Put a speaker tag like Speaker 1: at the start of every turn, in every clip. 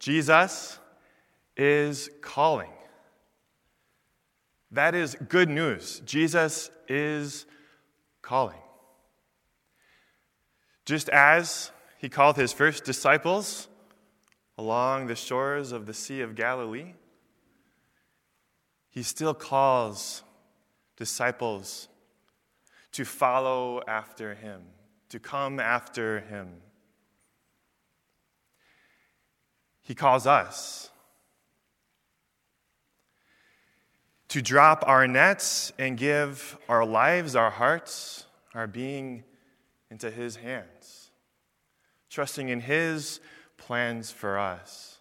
Speaker 1: Jesus is calling. That is good news. Jesus is calling. Just as he called his first disciples along the shores of the Sea of Galilee, he still calls disciples to follow after him, to come after him. He calls us to drop our nets and give our lives, our hearts, our being into His hands, trusting in His plans for us.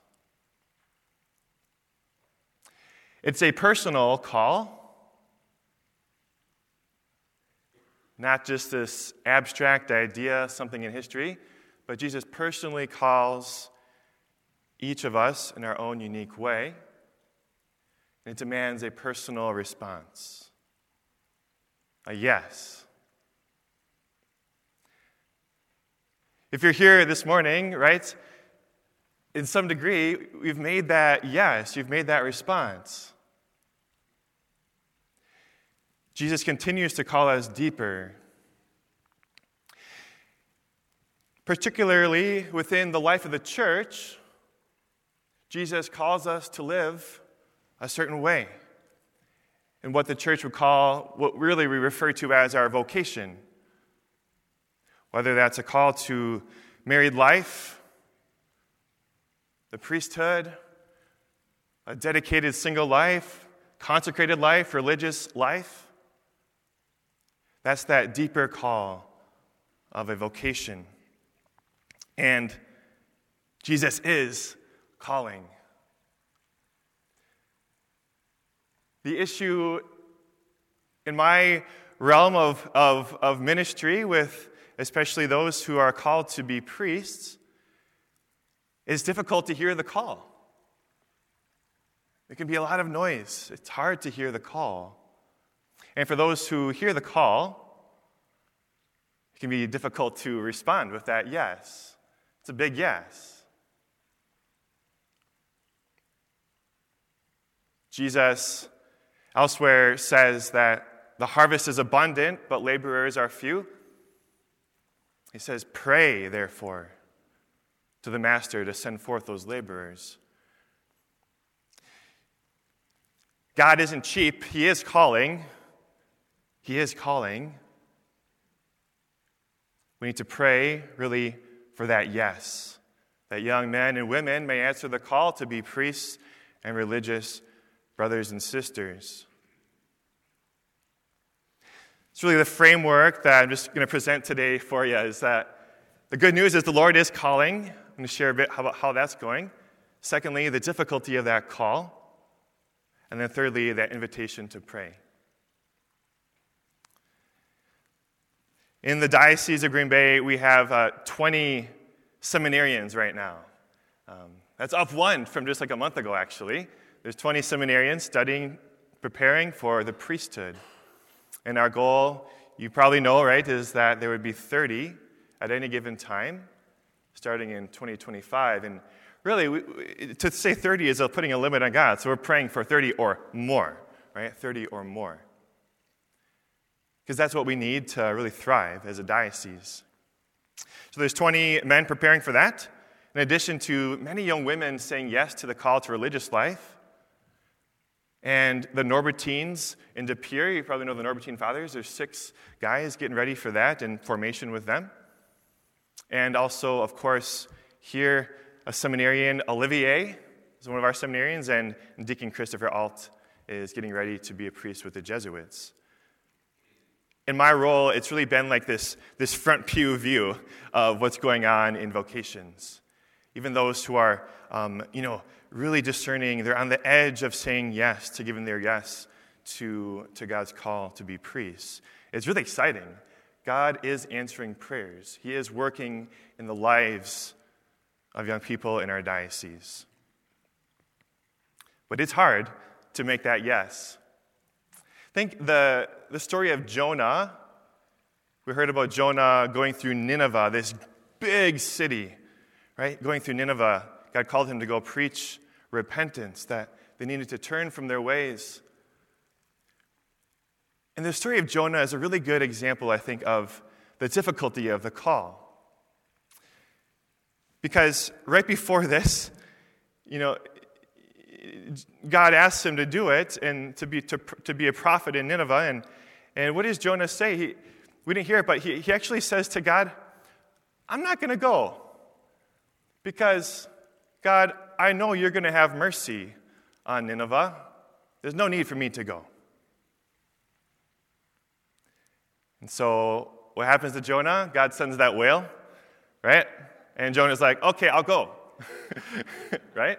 Speaker 1: It's a personal call, not just this abstract idea, something in history, but Jesus personally calls each of us in our own unique way, and it demands a personal response a yes. If you're here this morning, right, in some degree, we've made that yes, you've made that response. Jesus continues to call us deeper, particularly within the life of the church. Jesus calls us to live a certain way in what the church would call what really we refer to as our vocation whether that's a call to married life, the priesthood, a dedicated single life, consecrated life, religious life. That's that deeper call of a vocation. And Jesus is calling. The issue in my realm of, of, of ministry with especially those who are called to be priests, it's difficult to hear the call. There can be a lot of noise. It's hard to hear the call. And for those who hear the call, it can be difficult to respond with that yes. It's a big yes. Jesus elsewhere says that the harvest is abundant, but laborers are few. He says, Pray, therefore, to the master to send forth those laborers. God isn't cheap, He is calling. He is calling. We need to pray really for that yes, that young men and women may answer the call to be priests and religious brothers and sisters. It's really the framework that I'm just going to present today for you is that the good news is the Lord is calling. I'm going to share a bit about how that's going. Secondly, the difficulty of that call. And then thirdly, that invitation to pray. In the Diocese of Green Bay, we have uh, 20 seminarians right now. Um, that's up one from just like a month ago, actually. There's 20 seminarians studying, preparing for the priesthood. And our goal, you probably know, right, is that there would be 30 at any given time, starting in 2025. And really, we, to say 30 is putting a limit on God. So we're praying for 30 or more, right? 30 or more. Because that's what we need to really thrive as a diocese. So there's 20 men preparing for that, in addition to many young women saying yes to the call to religious life. And the Norbertines in De Pere, you probably know the Norbertine Fathers. There's six guys getting ready for that in formation with them. And also, of course, here, a seminarian, Olivier, is one of our seminarians, and Deacon Christopher Alt is getting ready to be a priest with the Jesuits. In my role, it's really been like this, this front pew view of what's going on in vocations. Even those who are, um, you know, really discerning. They're on the edge of saying yes to giving their yes to, to God's call to be priests. It's really exciting. God is answering prayers, He is working in the lives of young people in our diocese. But it's hard to make that yes. Think the, the story of Jonah. We heard about Jonah going through Nineveh, this big city, right? Going through Nineveh God called him to go preach repentance, that they needed to turn from their ways. And the story of Jonah is a really good example, I think, of the difficulty of the call. Because right before this, you know, God asks him to do it and to be, to, to be a prophet in Nineveh. And, and what does Jonah say? He, we didn't hear it, but he, he actually says to God, I'm not going to go because, God, I know you're going to have mercy on Nineveh. There's no need for me to go. And so, what happens to Jonah? God sends that whale, right? And Jonah's like, okay, I'll go. right?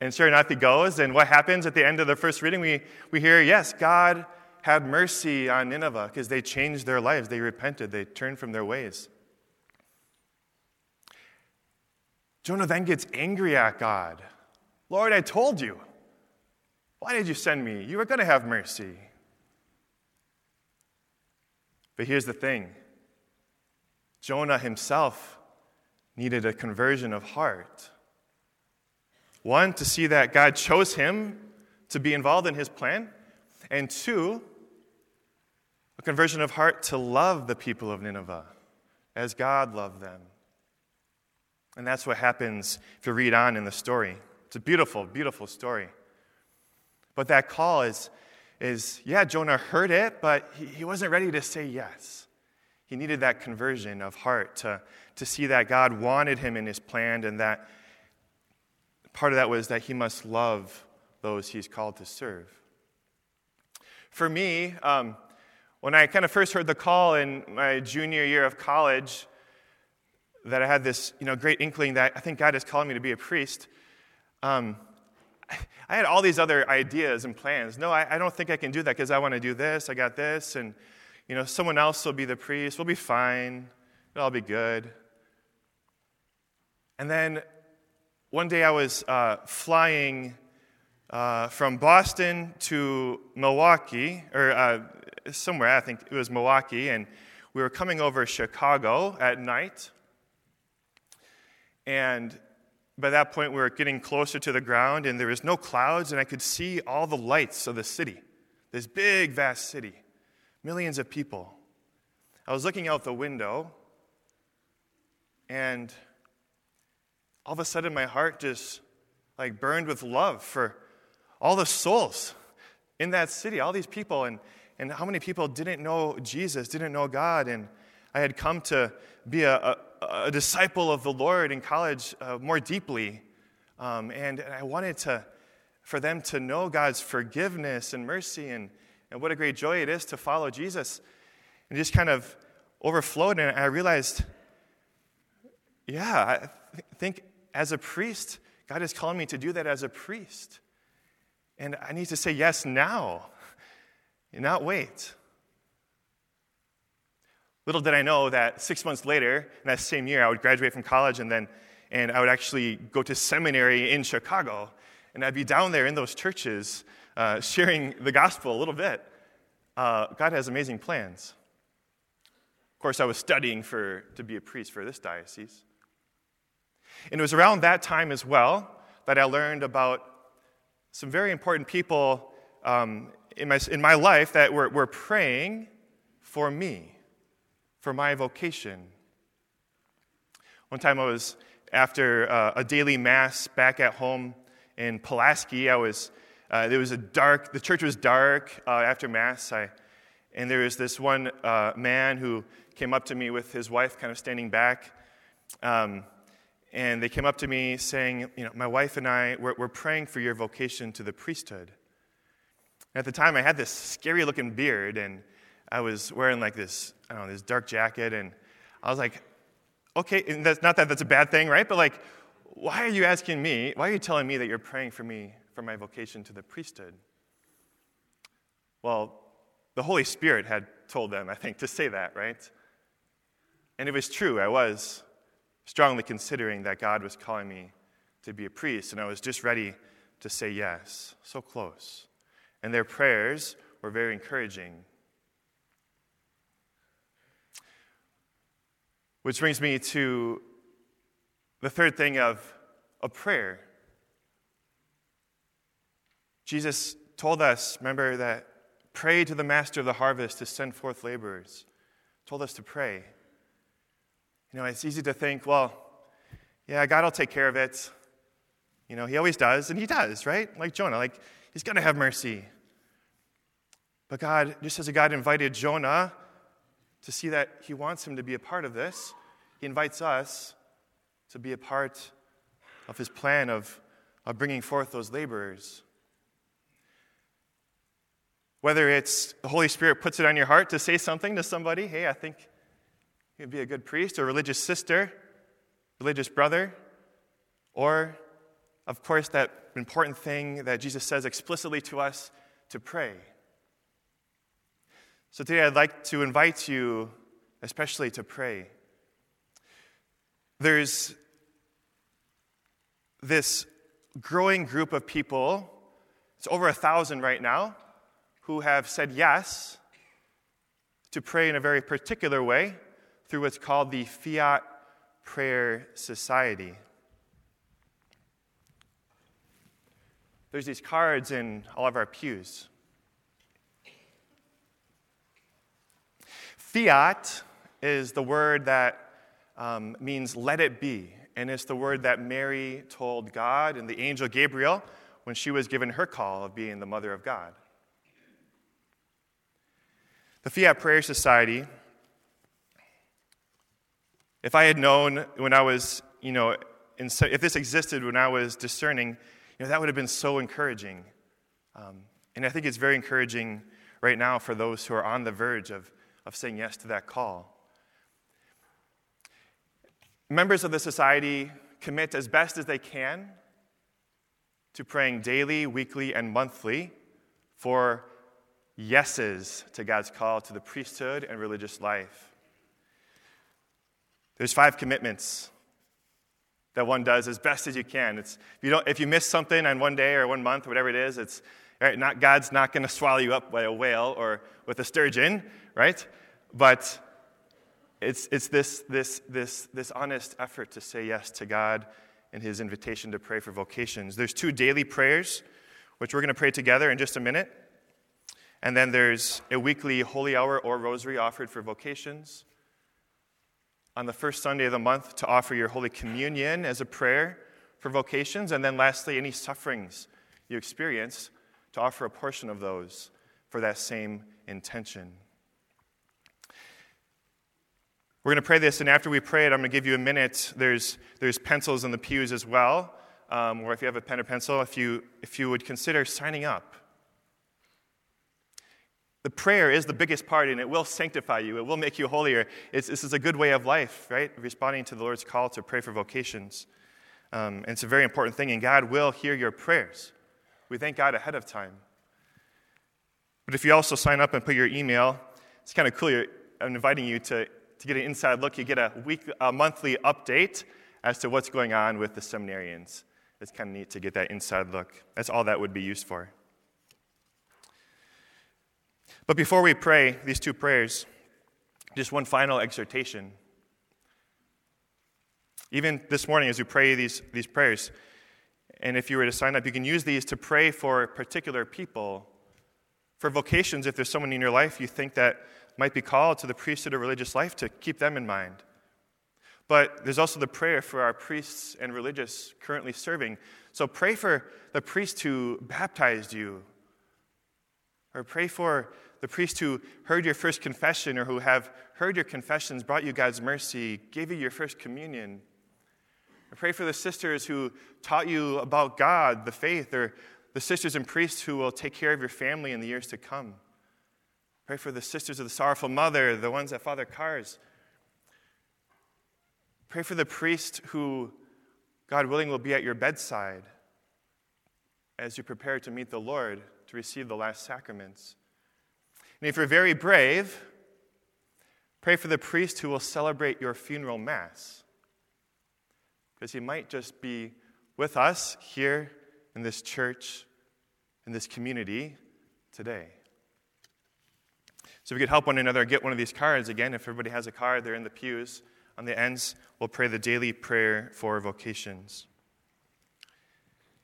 Speaker 1: And sure enough, he goes. And what happens at the end of the first reading? We, we hear, yes, God had mercy on Nineveh because they changed their lives. They repented, they turned from their ways. Jonah then gets angry at God. Lord, I told you. Why did you send me? You were going to have mercy. But here's the thing Jonah himself needed a conversion of heart. One, to see that God chose him to be involved in his plan, and two, a conversion of heart to love the people of Nineveh as God loved them. And that's what happens if you read on in the story. It's a beautiful, beautiful story. But that call is, is yeah, Jonah heard it, but he, he wasn't ready to say yes. He needed that conversion of heart to, to see that God wanted him in his plan, and that part of that was that he must love those he's called to serve. For me, um, when I kind of first heard the call in my junior year of college, that I had this you know, great inkling that I think God is calling me to be a priest, um, I had all these other ideas and plans. No, I, I don't think I can do that because I want to do this, I got this, and you know, someone else will be the priest, we'll be fine, it'll all be good. And then one day I was uh, flying uh, from Boston to Milwaukee, or uh, somewhere, I think it was Milwaukee, and we were coming over Chicago at night. And by that point, we were getting closer to the ground, and there was no clouds, and I could see all the lights of the city, this big, vast city, millions of people. I was looking out the window, and all of a sudden, my heart just like burned with love for all the souls in that city, all these people, and, and how many people didn't know Jesus, didn't know God, and I had come to be a, a a disciple of the Lord in college uh, more deeply. Um, and, and, I wanted to, for them to know God's forgiveness and mercy and, and what a great joy it is to follow Jesus. And just kind of overflowed. And I realized, yeah, I th- think as a priest, God is calling me to do that as a priest. And I need to say yes now, and not wait. Little did I know that six months later, in that same year, I would graduate from college and then and I would actually go to seminary in Chicago. And I'd be down there in those churches uh, sharing the gospel a little bit. Uh, God has amazing plans. Of course, I was studying for, to be a priest for this diocese. And it was around that time as well that I learned about some very important people um, in, my, in my life that were, were praying for me for my vocation. One time I was, after uh, a daily mass back at home in Pulaski, I was, uh, there was a dark, the church was dark uh, after mass. I, and there was this one uh, man who came up to me with his wife kind of standing back. Um, and they came up to me saying, You know, my wife and I, we're, we're praying for your vocation to the priesthood. At the time, I had this scary looking beard, and I was wearing like this, I don't know, this dark jacket, and I was like, okay, and that's not that that's a bad thing, right? But like, why are you asking me? Why are you telling me that you're praying for me for my vocation to the priesthood? Well, the Holy Spirit had told them, I think, to say that, right? And it was true. I was strongly considering that God was calling me to be a priest, and I was just ready to say yes. So close. And their prayers were very encouraging. Which brings me to the third thing of a prayer. Jesus told us, remember, that pray to the master of the harvest to send forth laborers. Told us to pray. You know, it's easy to think, well, yeah, God will take care of it. You know, He always does, and He does, right? Like Jonah, like He's going to have mercy. But God, just as God invited Jonah to see that He wants him to be a part of this, He invites us to be a part of His plan of, of bringing forth those laborers. Whether it's the Holy Spirit puts it on your heart to say something to somebody, hey, I think you'd be a good priest, or religious sister, religious brother, or, of course, that important thing that Jesus says explicitly to us to pray. So today I'd like to invite you, especially to pray. There's this growing group of people, it's over a thousand right now, who have said yes to pray in a very particular way through what's called the Fiat Prayer Society. There's these cards in all of our pews. Fiat is the word that um, means let it be, and it's the word that Mary told God and the angel Gabriel when she was given her call of being the mother of God. The Fiat Prayer Society, if I had known when I was, you know, in, if this existed when I was discerning, you know, that would have been so encouraging. Um, and I think it's very encouraging right now for those who are on the verge of, of saying yes to that call. Members of the society commit as best as they can to praying daily, weekly, and monthly for yeses to God's call to the priesthood and religious life. There's five commitments that one does as best as you can. It's, if, you don't, if you miss something on one day or one month, or whatever it is, it's, right, not, God's not going to swallow you up by a whale or with a sturgeon, right? But it's, it's this, this, this, this honest effort to say yes to God and his invitation to pray for vocations. There's two daily prayers, which we're going to pray together in just a minute. And then there's a weekly holy hour or rosary offered for vocations. On the first Sunday of the month, to offer your Holy Communion as a prayer for vocations. And then lastly, any sufferings you experience, to offer a portion of those for that same intention. We're going to pray this, and after we pray it, I'm going to give you a minute. There's, there's pencils in the pews as well, um, or if you have a pen or pencil, if you, if you would consider signing up the prayer is the biggest part, and it will sanctify you. It will make you holier. It's, this is a good way of life, right? Responding to the Lord's call to pray for vocations. Um, and it's a very important thing, and God will hear your prayers. We thank God ahead of time. But if you also sign up and put your email, it's kind of cool. I'm inviting you to, to get an inside look. You get a, week, a monthly update as to what's going on with the seminarians. It's kind of neat to get that inside look. That's all that would be used for. But before we pray these two prayers, just one final exhortation. Even this morning, as we pray these, these prayers, and if you were to sign up, you can use these to pray for particular people, for vocations, if there's someone in your life you think that might be called to the priesthood or religious life, to keep them in mind. But there's also the prayer for our priests and religious currently serving. So pray for the priest who baptized you, or pray for the priest who heard your first confession or who have heard your confessions, brought you God's mercy, gave you your first communion. I pray for the sisters who taught you about God, the faith, or the sisters and priests who will take care of your family in the years to come. Pray for the sisters of the sorrowful mother, the ones at Father Carr's. Pray for the priest who, God willing, will be at your bedside as you prepare to meet the Lord to receive the last sacraments. And if you're very brave, pray for the priest who will celebrate your funeral mass. Because he might just be with us here in this church, in this community today. So, we could help one another get one of these cards again, if everybody has a card, they're in the pews. On the ends, we'll pray the daily prayer for vocations.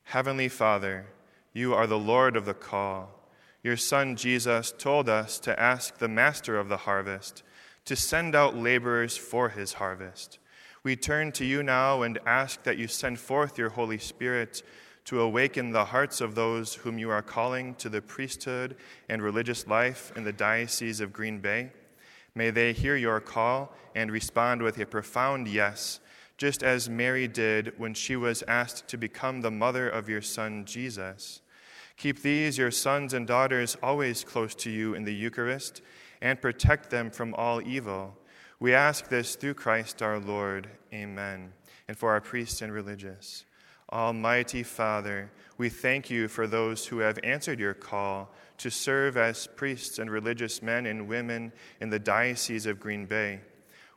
Speaker 1: Heavenly Father, you are the Lord of the call. Your Son Jesus told us to ask the Master of the harvest to send out laborers for his harvest. We turn to you now and ask that you send forth your Holy Spirit to awaken the hearts of those whom you are calling to the priesthood and religious life in the Diocese of Green Bay. May they hear your call and respond with a profound yes, just as Mary did when she was asked to become the mother of your Son, Jesus. Keep these, your sons and daughters, always close to you in the Eucharist and protect them from all evil. We ask this through Christ our Lord. Amen. And for our priests and religious. Almighty Father, we thank you for those who have answered your call to serve as priests and religious men and women in the Diocese of Green Bay.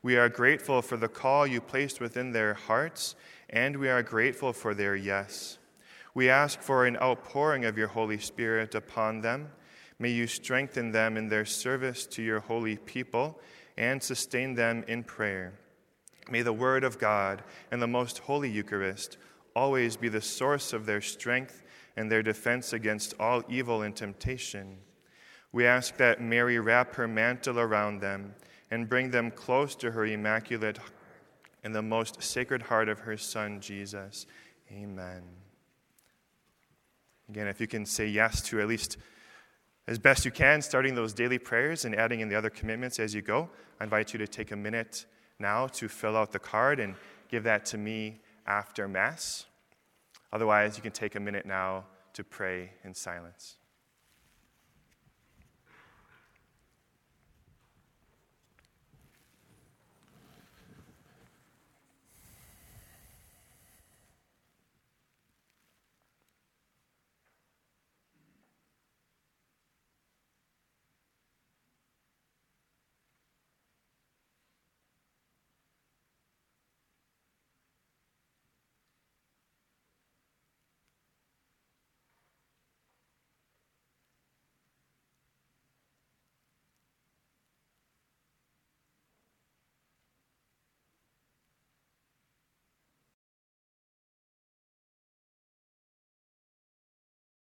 Speaker 1: We are grateful for the call you placed within their hearts, and we are grateful for their yes. We ask for an outpouring of your Holy Spirit upon them. May you strengthen them in their service to your holy people and sustain them in prayer. May the Word of God and the most holy Eucharist always be the source of their strength and their defense against all evil and temptation. We ask that Mary wrap her mantle around them and bring them close to her immaculate and the most sacred heart of her Son, Jesus. Amen. Again, if you can say yes to at least as best you can, starting those daily prayers and adding in the other commitments as you go, I invite you to take a minute now to fill out the card and give that to me after Mass. Otherwise, you can take a minute now to pray in silence.